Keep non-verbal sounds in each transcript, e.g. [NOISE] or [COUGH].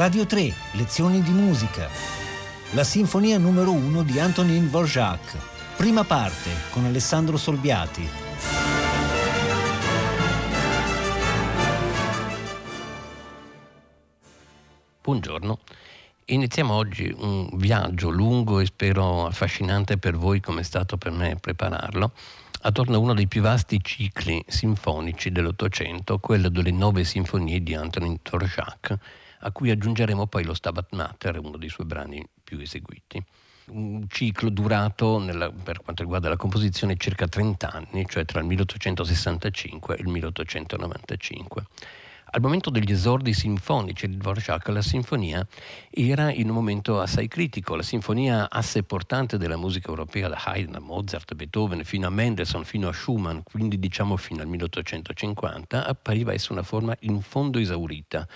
Radio 3, lezioni di musica. La sinfonia numero 1 di Antonin Dvorak. Prima parte con Alessandro Solbiati. Buongiorno. Iniziamo oggi un viaggio lungo e spero affascinante per voi come è stato per me prepararlo, attorno a uno dei più vasti cicli sinfonici dell'Ottocento, quello delle nove sinfonie di Antonin Dvorak, a cui aggiungeremo poi lo Stabat Mater, uno dei suoi brani più eseguiti. Un ciclo durato, nella, per quanto riguarda la composizione, circa 30 anni, cioè tra il 1865 e il 1895. Al momento degli esordi sinfonici di Dvorak, la sinfonia era in un momento assai critico. La sinfonia asse portante della musica europea, da Haydn a Mozart, Beethoven, fino a Mendelssohn, fino a Schumann, quindi diciamo fino al 1850, appariva essere una forma in fondo esaurita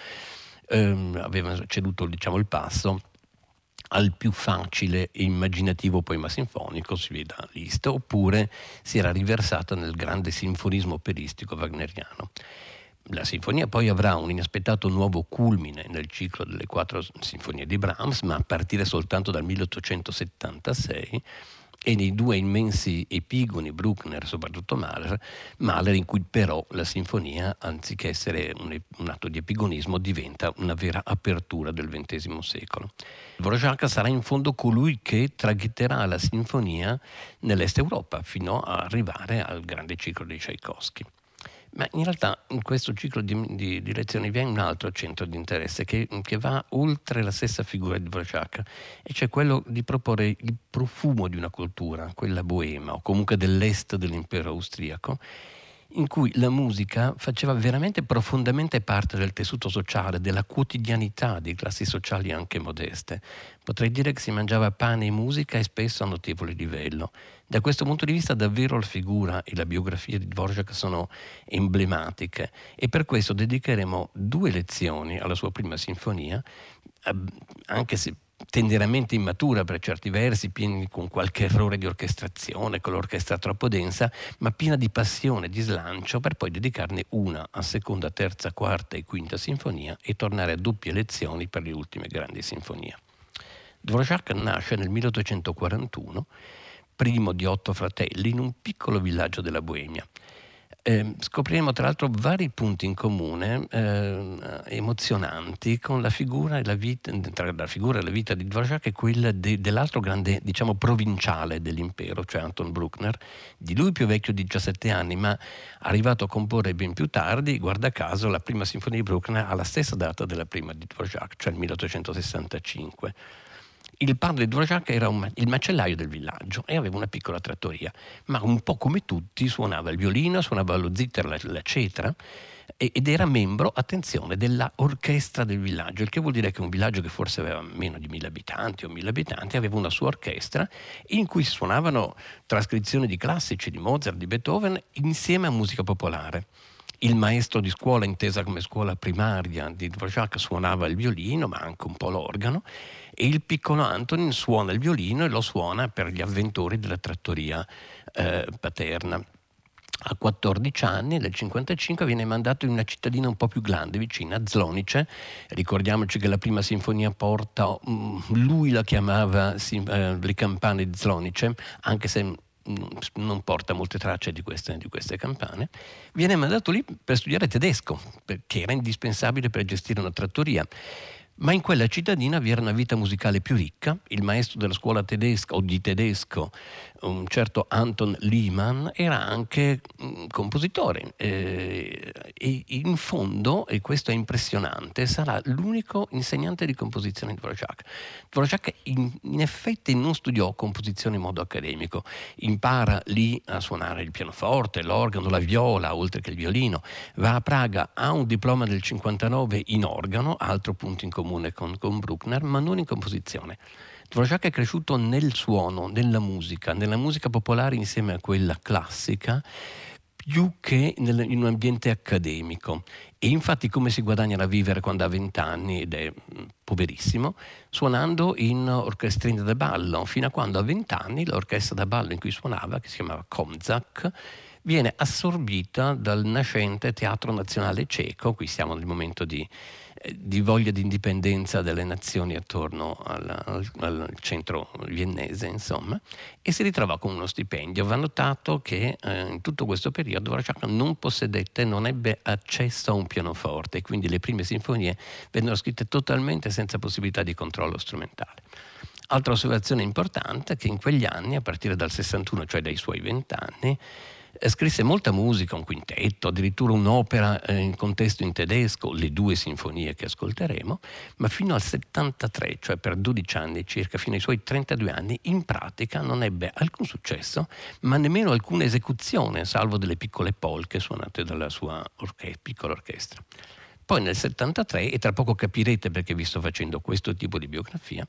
ehm, aveva ceduto diciamo, il passo al più facile e immaginativo poema sinfonico, si vede a Liszt, oppure si era riversata nel grande sinfonismo operistico wagneriano. La sinfonia poi avrà un inaspettato nuovo culmine nel ciclo delle quattro sinfonie di Brahms, ma a partire soltanto dal 1876 e nei due immensi epigoni, Bruckner soprattutto Mahler, Mahler in cui però la sinfonia, anziché essere un, un atto di epigonismo, diventa una vera apertura del XX secolo. Dvorak sarà in fondo colui che traghetterà la sinfonia nell'Est Europa fino ad arrivare al grande ciclo di Tchaikovsky. Ma in realtà in questo ciclo di, di, di lezioni vi è un altro centro di interesse che, che, va oltre la stessa figura di Dvorak, e cioè quello di proporre il profumo di una cultura, quella boema o comunque dell'est dell'impero austriaco, in cui la musica faceva veramente profondamente parte del tessuto sociale, della quotidianità di classi sociali anche modeste. Potrei dire che si mangiava pane e musica e spesso a notevole livello. Da questo punto di vista davvero la figura e la biografia di Dvorak sono emblematiche e per questo dedicheremo due lezioni alla sua prima sinfonia, anche se tenderamente immatura per certi versi, con qualche errore di orchestrazione, con l'orchestra troppo densa, ma piena di passione, di slancio, per poi dedicarne una a seconda, terza, quarta e quinta sinfonia e tornare a doppie lezioni per le ultime grandi sinfonie. Dvorak nasce nel 1841, primo di otto fratelli, in un piccolo villaggio della Boemia. Eh, scopriremo tra l'altro vari punti in comune eh, emozionanti con la figura, e la, vita, tra la figura e la vita di Dvorak e quella de, dell'altro grande diciamo, provinciale dell'impero, cioè Anton Bruckner, di lui più vecchio di 17 anni, ma arrivato a comporre ben più tardi, guarda caso, la prima sinfonia di Bruckner ha la stessa data della prima di Dvorak, cioè il 1865. Il padre di Dvorak era un, il macellaio del villaggio e aveva una piccola trattoria, ma un po' come tutti suonava il violino, suonava lo zitter, la, la cetra ed era membro, attenzione, della orchestra del villaggio, il che vuol dire che un villaggio che forse aveva meno di mille abitanti o mille abitanti aveva una sua orchestra in cui suonavano trascrizioni di classici, di Mozart, di Beethoven, insieme a musica popolare. Il maestro di scuola, intesa come scuola primaria di Dvorak, suonava il violino, ma anche un po' l'organo, e il piccolo Antonin suona il violino e lo suona per gli avventori della trattoria eh, paterna. A 14 anni, nel 1955, viene mandato in una cittadina un po' più grande, vicina, a Zlonice. Ricordiamoci che la prima sinfonia porta, mm, lui la chiamava eh, Le campane di Zlonice, anche se non porta molte tracce di queste, di queste, campane, viene mandato lì per studiare tedesco, che era indispensabile per gestire una trattoria. Ma in quella cittadina vi era una vita musicale più ricca. Il maestro della scuola tedesca o di tedesco, un certo Anton Lehmann, era anche un compositore. Eh, e in fondo, e questo è impressionante, sarà l'unico insegnante di composizione di Dvorak. Dvorak in, in effetti non studiò composizione in modo accademico, impara lì a suonare il pianoforte, l'organo, la viola, oltre che il violino. Va a Praga, ha un diploma del 59 in organo, altro punto in comune comune con, con Bruckner, ma non in composizione. Dvorak è cresciuto nel suono, nella musica, nella musica popolare insieme a quella classica, più che nel, in un ambiente accademico. E infatti come si guadagna da vivere quando ha 20 anni ed è mm, poverissimo? Suonando in orchestrine da ballo, fino a quando a 20 anni l'orchestra da ballo in cui suonava, che si chiamava Komzak, viene assorbita dal nascente Teatro Nazionale Ceco, qui siamo nel momento di di voglia di indipendenza delle nazioni attorno al, al, al, centro viennese, insomma, e si ritrova con uno stipendio. Va notato che eh, in tutto questo periodo Dvorak non possedette, non ebbe accesso a un pianoforte, quindi le prime sinfonie vennero scritte totalmente senza possibilità di controllo strumentale. Altra osservazione importante è che in quegli anni, a partire dal 61, cioè dai suoi vent'anni, scrisse molta musica, un quintetto, addirittura un'opera eh, in contesto in tedesco, le due sinfonie che ascolteremo, ma fino al 73, cioè per 12 anni circa, fino ai suoi 32 anni, in pratica non ebbe alcun successo, ma nemmeno alcuna esecuzione, salvo delle piccole polche suonate dalla sua orche- piccola orchestra. Poi nel 73, e tra poco capirete perché vi sto facendo questo tipo di biografia,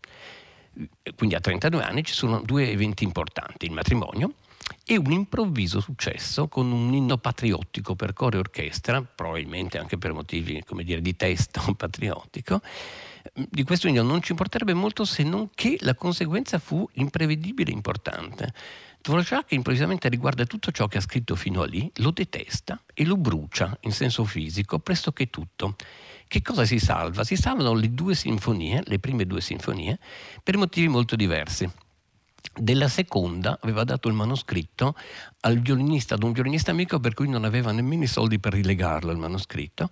quindi a 32 anni ci sono due eventi importanti, il matrimonio e un improvviso successo con un inno patriottico per coro e orchestra, probabilmente anche per motivi dire, di testo [LAUGHS] patriottico. Di questo inno non ci importerebbe molto se non che la conseguenza fu imprevedibile e importante. Dvorak improvvisamente riguarda tutto ciò che ha scritto fino a lì, lo detesta e lo brucia in senso fisico pressoché tutto. Che cosa si salva? Si salvano le due sinfonie, le prime due sinfonie, per motivi molto diversi della seconda aveva dato il manoscritto violinista, ad un violinista amico per cui non aveva nemmeno i soldi per rilegarlo il manoscritto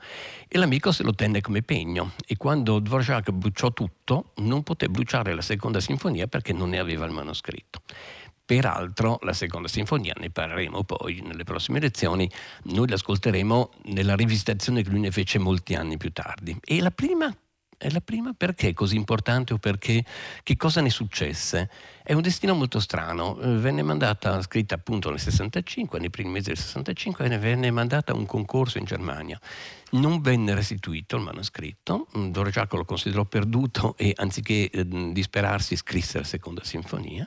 e l'amico se lo tenne come pegno e quando Dvorak bruciò tutto non poté bruciare la seconda sinfonia perché non ne aveva il manoscritto. Peraltro la seconda sinfonia, ne parleremo poi nelle prossime lezioni, noi l'ascolteremo nella rivisitazione che lui ne fece molti anni più tardi. E la prima la prima perché è così importante o perché che cosa ne successe? È un destino molto strano. Eh, venne mandata, scritta appunto nel 65, nei primi mesi del 65, e venne mandata a un concorso in Germania. Non venne restituito il manoscritto, mm, Dvorak lo considerò perduto e anziché eh, disperarsi scrisse la seconda sinfonia.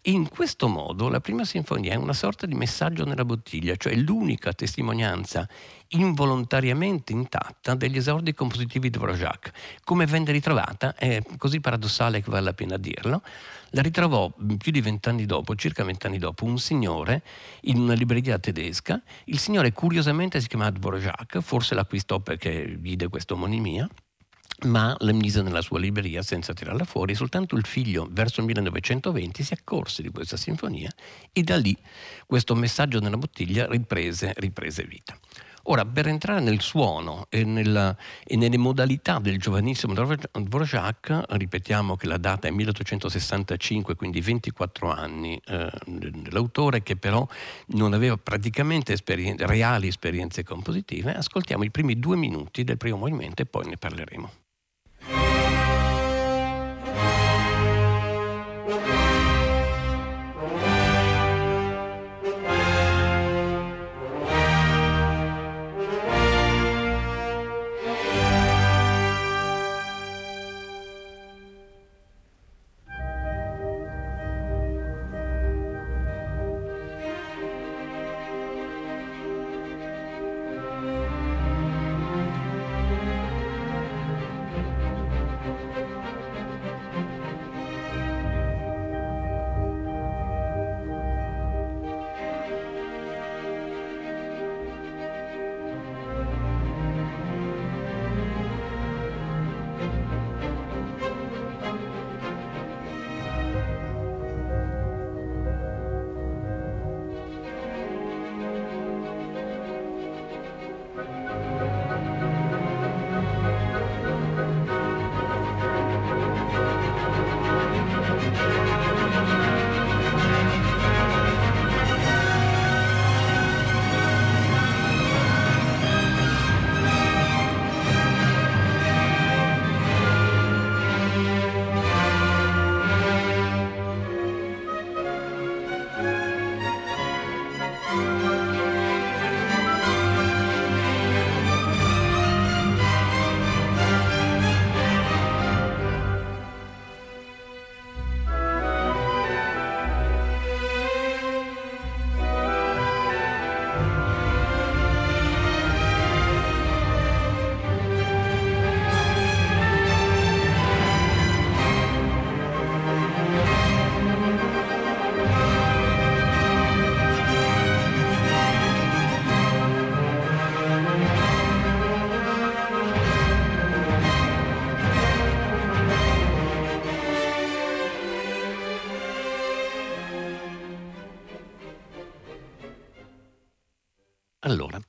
E in questo modo la prima sinfonia è una sorta di messaggio nella bottiglia, cioè l'unica testimonianza involontariamente intatta degli esordi compositivi di Dvorak. Come venne ritrovata è così paradossale che vale la pena dirlo la ritrovò più di vent'anni dopo, circa vent'anni dopo, un signore in una libreria tedesca. Il signore curiosamente si chiamava Dvorak, forse l'acquistò perché vide questa omonimia ma la mise nella sua libreria senza tirarla fuori. Soltanto il figlio, verso il 1920, si accorse di questa sinfonia e da lì questo messaggio nella bottiglia riprese, riprese vita. Ora, per entrare nel suono e, nella, e nelle modalità del giovanissimo Dvorak, ripetiamo che la data è 1865, quindi 24 anni eh, dell'autore, che però non aveva praticamente esperien- reali esperienze compositive, ascoltiamo i primi due minuti del primo movimento e poi ne parleremo.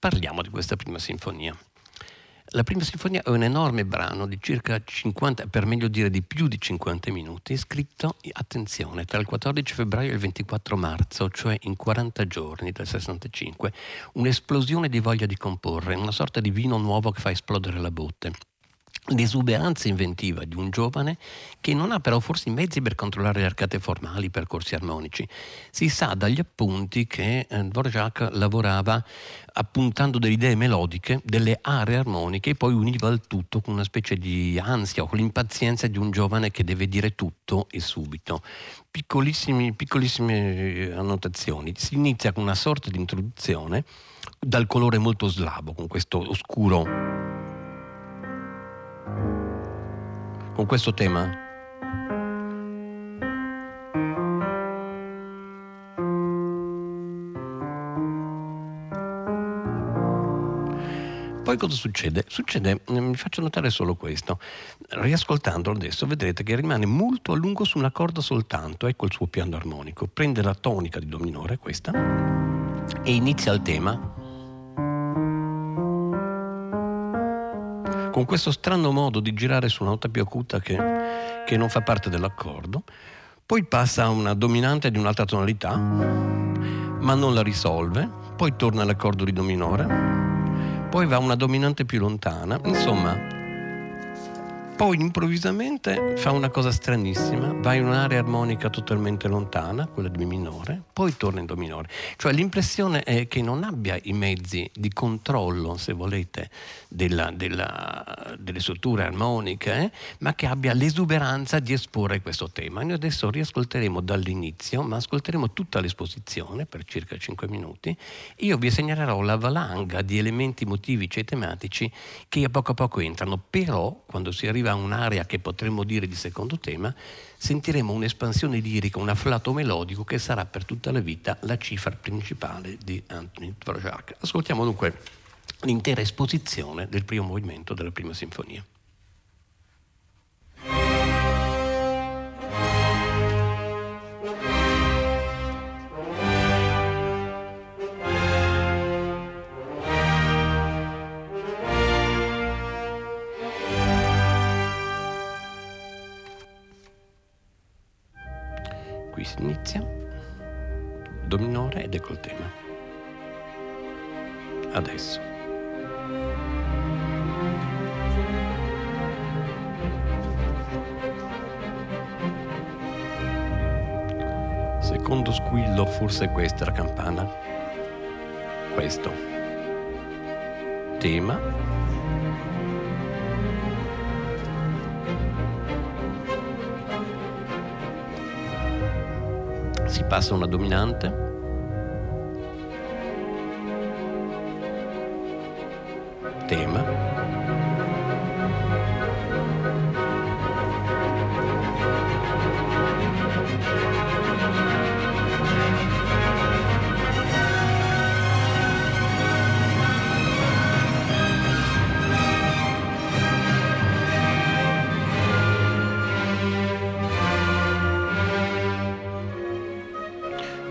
Parliamo di questa prima sinfonia. La prima sinfonia è un enorme brano di circa 50, per meglio dire di più di 50 minuti, scritto, attenzione, tra il 14 febbraio e il 24 marzo, cioè in 40 giorni del 65, un'esplosione di voglia di comporre, una sorta di vino nuovo che fa esplodere la botte l'esuberanza inventiva di un giovane che non ha però forse i mezzi per controllare le arcate formali, i percorsi armonici. Si sa dagli appunti che eh, Dvorak lavorava appuntando delle idee melodiche, delle aree armoniche e poi univa il tutto con una specie di ansia o con l'impazienza di un giovane che deve dire tutto e subito. Piccolissime, piccolissime annotazioni. Si inizia con una sorta di introduzione dal colore molto slavo, con questo oscuro con questo tema? Poi cosa succede? Succede, mm, mi faccio notare solo questo, riascoltandolo adesso vedrete che rimane molto a lungo su una corda soltanto, ecco il suo piano armonico, prende la tonica di Do minore, questa, e inizia il tema con questo strano modo di girare su una nota più acuta che, che non fa parte dell'accordo, poi passa a una dominante di un'altra tonalità, ma non la risolve, poi torna all'accordo di Do minore, poi va a una dominante più lontana, insomma poi improvvisamente fa una cosa stranissima, va in un'area armonica totalmente lontana, quella di Mi minore, poi torna in Do minore. Cioè l'impressione è che non abbia i mezzi di controllo, se volete, della, della, delle strutture armoniche, eh, ma che abbia l'esuberanza di esporre questo tema. Noi adesso riascolteremo dall'inizio, ma ascolteremo tutta l'esposizione per circa 5 minuti. Io vi segnalerò la valanga di elementi motivici e tematici che a poco a poco entrano, però quando si arriva arriva a un'area che potremmo dire di secondo tema, sentiremo un'espansione lirica, un afflato melodico che sarà per tutta la vita la cifra principale di Anthony Dvorak. Ascoltiamo dunque l'intera esposizione del primo movimento della prima sinfonia. Ecco il tema. Adesso. Secondo squillo, forse questa è la campana. Questo. Tema si passa una dominante, tema,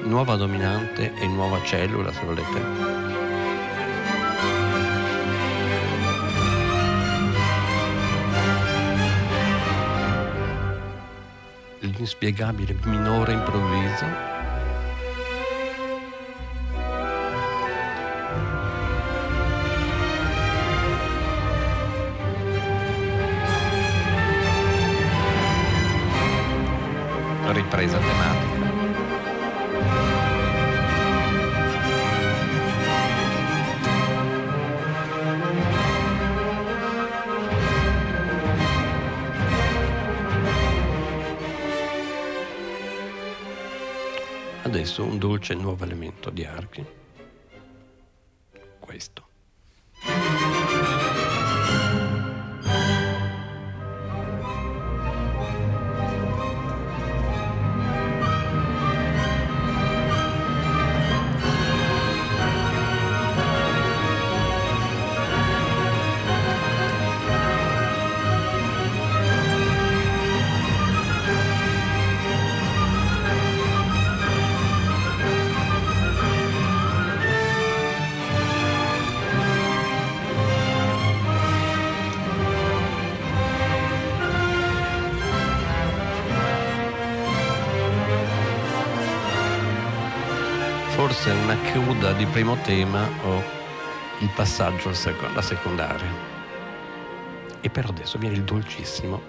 nuova dominante e nuova cellula, se volete. L'inspiegabile minore improvviso un dolce nuovo elemento di archi. Forse una coda di primo tema o il passaggio alla secondaria. E però adesso viene il dolcissimo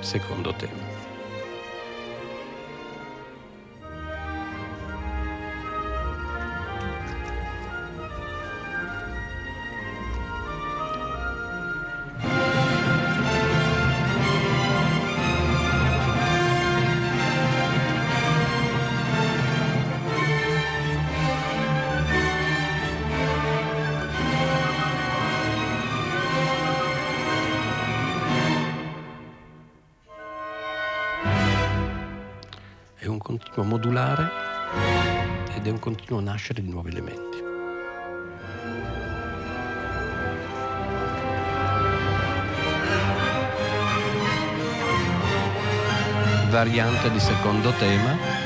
secondo tema. Un continuo nascere di nuovi elementi. Variante di secondo tema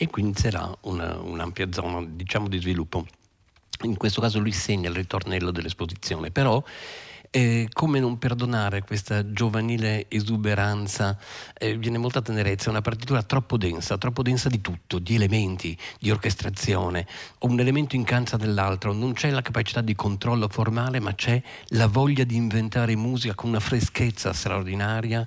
e qui inizierà una, un'ampia zona diciamo, di sviluppo. In questo caso lui segna il ritornello dell'esposizione, però eh, come non perdonare questa giovanile esuberanza? Eh, viene molta tenerezza, è una partitura troppo densa, troppo densa di tutto, di elementi, di orchestrazione, un elemento incalza dell'altro, non c'è la capacità di controllo formale, ma c'è la voglia di inventare musica con una freschezza straordinaria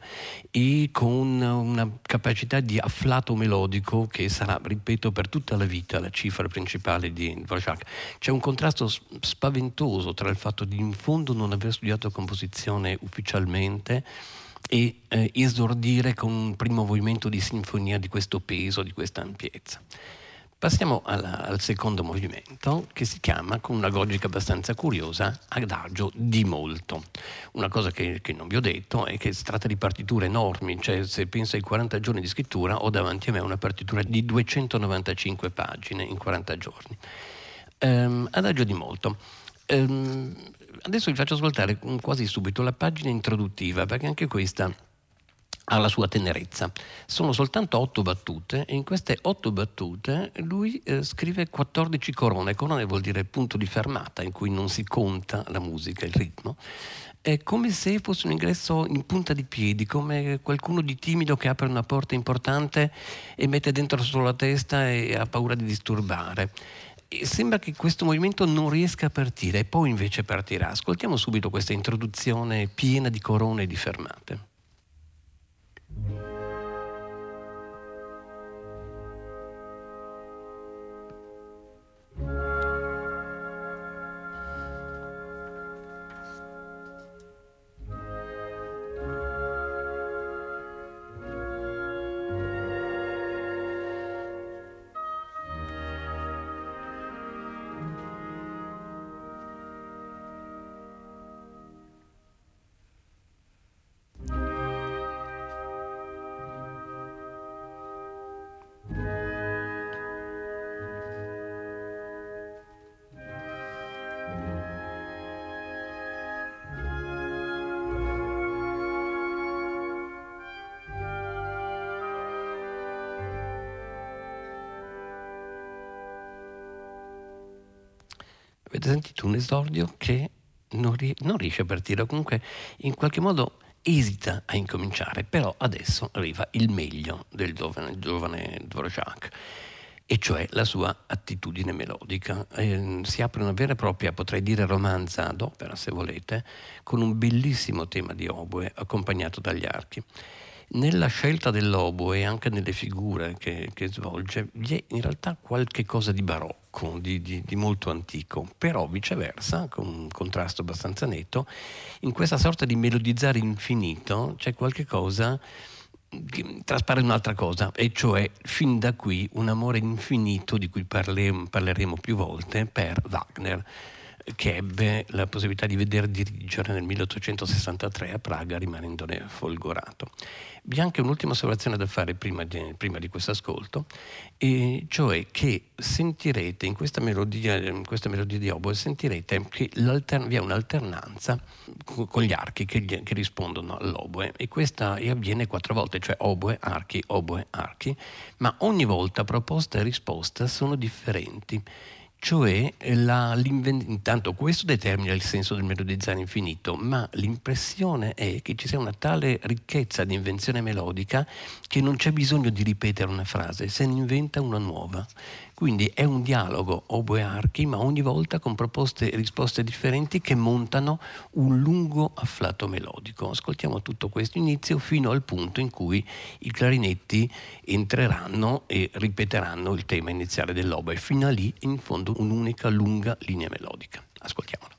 e con una capacità di afflato melodico che sarà, ripeto, per tutta la vita la cifra principale di Dvorak. C'è un contrasto spaventoso tra il fatto di in fondo non aver studiato composizione ufficialmente e eh, esordire con un primo movimento di sinfonia di questo peso, di questa ampiezza. Passiamo alla, al secondo movimento che si chiama, con una logica abbastanza curiosa, adagio di molto. Una cosa che, che, non vi ho detto è che si tratta di partiture enormi, cioè se penso ai 40 giorni di scrittura ho davanti a me una partitura di 295 pagine in 40 giorni. Um, adagio di molto. Um, adesso vi faccio ascoltare quasi subito la pagina introduttiva, perché anche questa ha la sua tenerezza. Sono soltanto otto battute e in queste otto battute lui eh, scrive 14 corone. Corone vuol dire punto di fermata in cui non si conta la musica, il ritmo. È come se fosse un ingresso in punta di piedi, come qualcuno di timido che apre una porta importante e mette dentro solo la testa e ha paura di disturbare sembra che questo movimento non riesca a partire e poi invece partirà. Ascoltiamo subito questa introduzione piena di corone e di fermate. Avete sentito un esordio che non, ri- non riesce a partire, o comunque in qualche modo esita a incominciare, però adesso arriva il meglio del giovane, giovane Dvorak. e cioè la sua attitudine melodica. Eh, si apre una vera e propria, potrei dire, romanza ad opera, se volete, con un bellissimo tema di oboe accompagnato dagli archi. Nella scelta dell'oboe e anche nelle figure che, che, svolge vi è in realtà qualche cosa di barocco, di, di, di, molto antico, però viceversa, con un contrasto abbastanza netto, in questa sorta di melodizzare infinito c'è qualche cosa traspare un'altra cosa, e cioè fin da qui un amore infinito di cui parle, parleremo più volte per Wagner che ebbe la possibilità di vedere dirigere nel 1863 a Praga rimanendone folgorato. Vi è anche un'ultima osservazione da fare prima di, prima di questo ascolto, e cioè che sentirete in questa melodia, in questa melodia di oboe, sentirete che vi è un'alternanza con gli archi che, che rispondono all'oboe e questa avviene quattro volte, cioè oboe, archi, oboe, archi, ma ogni volta proposta e risposta sono differenti cioè la, intanto questo determina il senso del melodizzare infinito, ma l'impressione è che ci sia una tale ricchezza di invenzione melodica che non c'è bisogno di ripetere una frase, se ne inventa una nuova. Quindi è un dialogo oboe-archi, ma ogni volta con proposte e risposte differenti che montano un lungo afflato melodico. Ascoltiamo tutto questo inizio fino al punto in cui i clarinetti entreranno e ripeteranno il tema iniziale dell'oboe. Fino a lì, in fondo, un'unica lunga linea melodica. Ascoltiamola.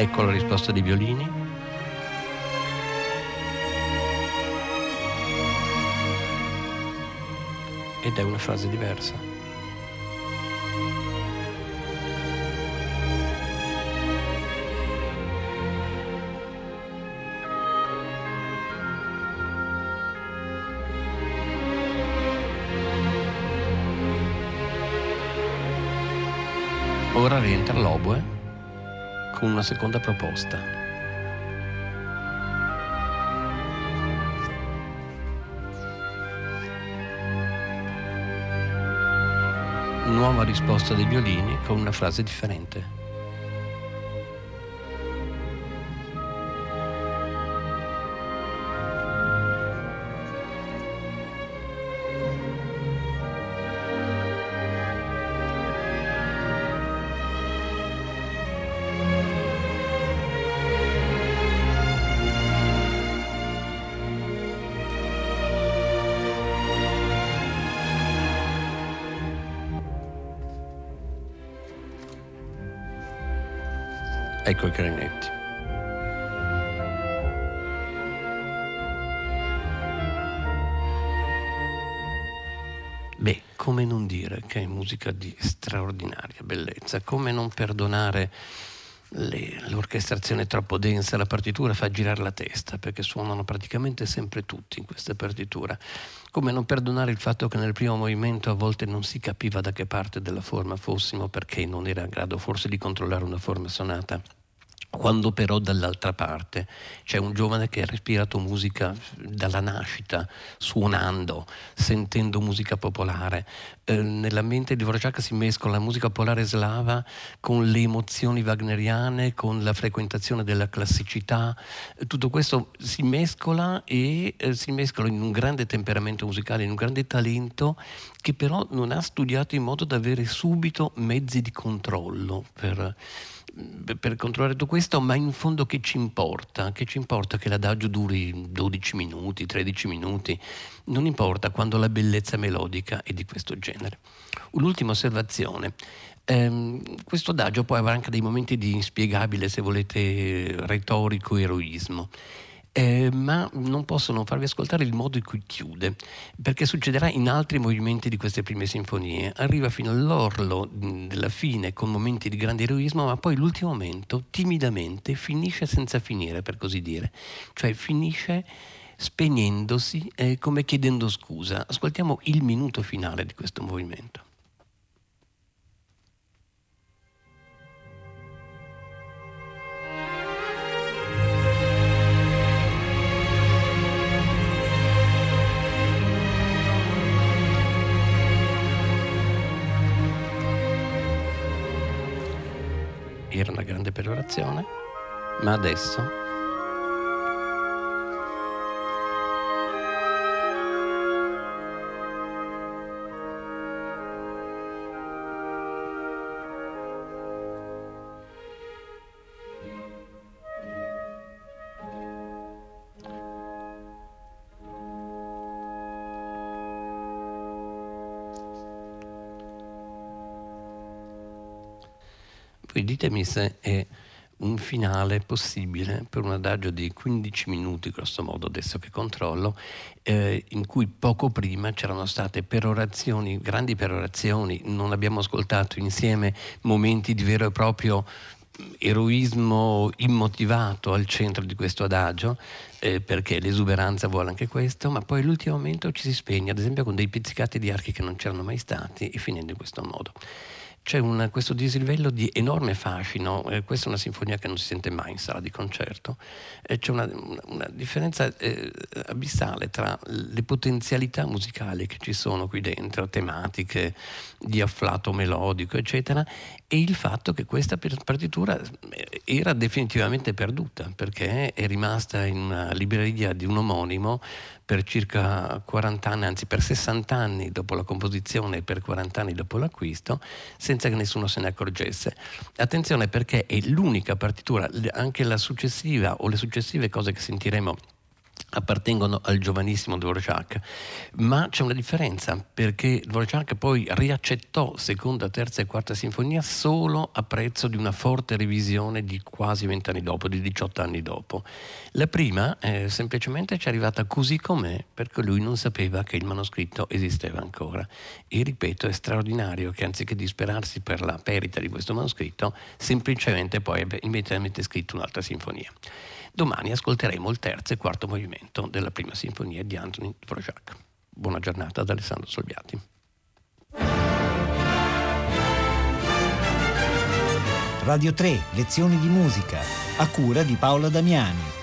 Ecco la risposta dei violini. Ed è una frase diversa. Ora rientra l'oboe con una seconda proposta. Nuova risposta dei violini con una frase differente. Ecco i clarinetti. Beh, come non dire che è musica di straordinaria bellezza, come non perdonare le, l'orchestrazione troppo densa, la partitura fa girare la testa perché suonano praticamente sempre tutti in questa partitura. Come non perdonare il fatto che nel primo movimento a volte non si capiva da che parte della forma fossimo perché non era in grado forse di controllare una forma sonata quando però dall'altra parte c'è un giovane che ha respirato musica dalla nascita, suonando, sentendo musica popolare. Eh, nella mente di Dvorak si mescola la musica popolare slava con le emozioni wagneriane, con la frequentazione della classicità. Tutto questo si mescola e eh, si mescola in un grande temperamento musicale, in un grande talento che però non ha studiato in modo da avere subito mezzi di controllo per per controllare tutto questo, ma in fondo che ci importa? Che ci importa che l'adagio duri 12 minuti, 13 minuti? Non importa quando la bellezza melodica è di questo genere. Un'ultima osservazione. Eh, questo adagio può avere anche dei momenti di inspiegabile, se volete, retorico eroismo eh, ma non posso non farvi ascoltare il modo in cui chiude, perché succederà in altri movimenti di queste prime sinfonie. Arriva fino all'orlo della fine con momenti di grande eroismo, ma poi l'ultimo momento timidamente finisce senza finire, per così dire, cioè finisce spegnendosi e come chiedendo scusa. Ascoltiamo il minuto finale di questo movimento. Era una grande perorazione, ma adesso ditemi se è un finale possibile per un adagio di 15 minuti, grosso modo, adesso che controllo, eh, in cui poco prima c'erano state perorazioni, grandi perorazioni, non abbiamo ascoltato insieme momenti di vero e proprio eroismo immotivato al centro di questo adagio, eh, perché l'esuberanza vuole anche questo, ma poi all'ultimo momento ci si spegne, ad esempio con dei pizzicati di archi che non c'erano mai stati e finendo in questo modo c'è un, questo dislivello di enorme fascino, eh, questa è una sinfonia che non si sente mai in sala di concerto, eh, c'è una, una, differenza eh, abissale tra le potenzialità musicali che ci sono qui dentro, tematiche di afflato melodico, eccetera, e il fatto che questa partitura eh, era definitivamente perduta perché è rimasta in una libreria di un omonimo per circa 40 anni, anzi per 60 anni dopo la composizione e per 40 anni dopo l'acquisto, senza che nessuno se ne accorgesse. Attenzione perché è l'unica partitura, anche la successiva o le successive cose che sentiremo appartengono al giovanissimo Dvorak, ma c'è una differenza perché Dvorak poi riaccettò seconda, terza e quarta sinfonia solo a prezzo di una forte revisione di quasi vent'anni dopo, di 18 anni dopo. La prima eh, semplicemente ci è arrivata così com'è perché lui non sapeva che il manoscritto esisteva ancora. E ripeto, è straordinario che anziché disperarsi per la perdita di questo manoscritto, semplicemente poi abbia immediatamente scritto un'altra sinfonia. Domani ascolteremo il terzo e quarto movimento della prima sinfonia di Anthony Dvorak. Buona giornata da Alessandro Solviati. Radio 3, lezioni di musica, a cura di Paola Damiani